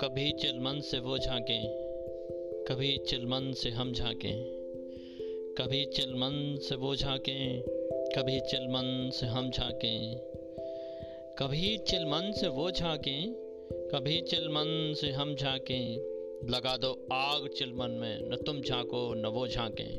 कभी चिलमन से वो झांकें, कभी चिलमन से हम झांकें। कभी चिलमन से वो झांकें, कभी चिलमन से हम झांकें। कभी चिलमन से वो झांकें, कभी चिलमन से हम झांकें। लगा दो आग चिलमन में, न तुम झांको, न वो झांकें।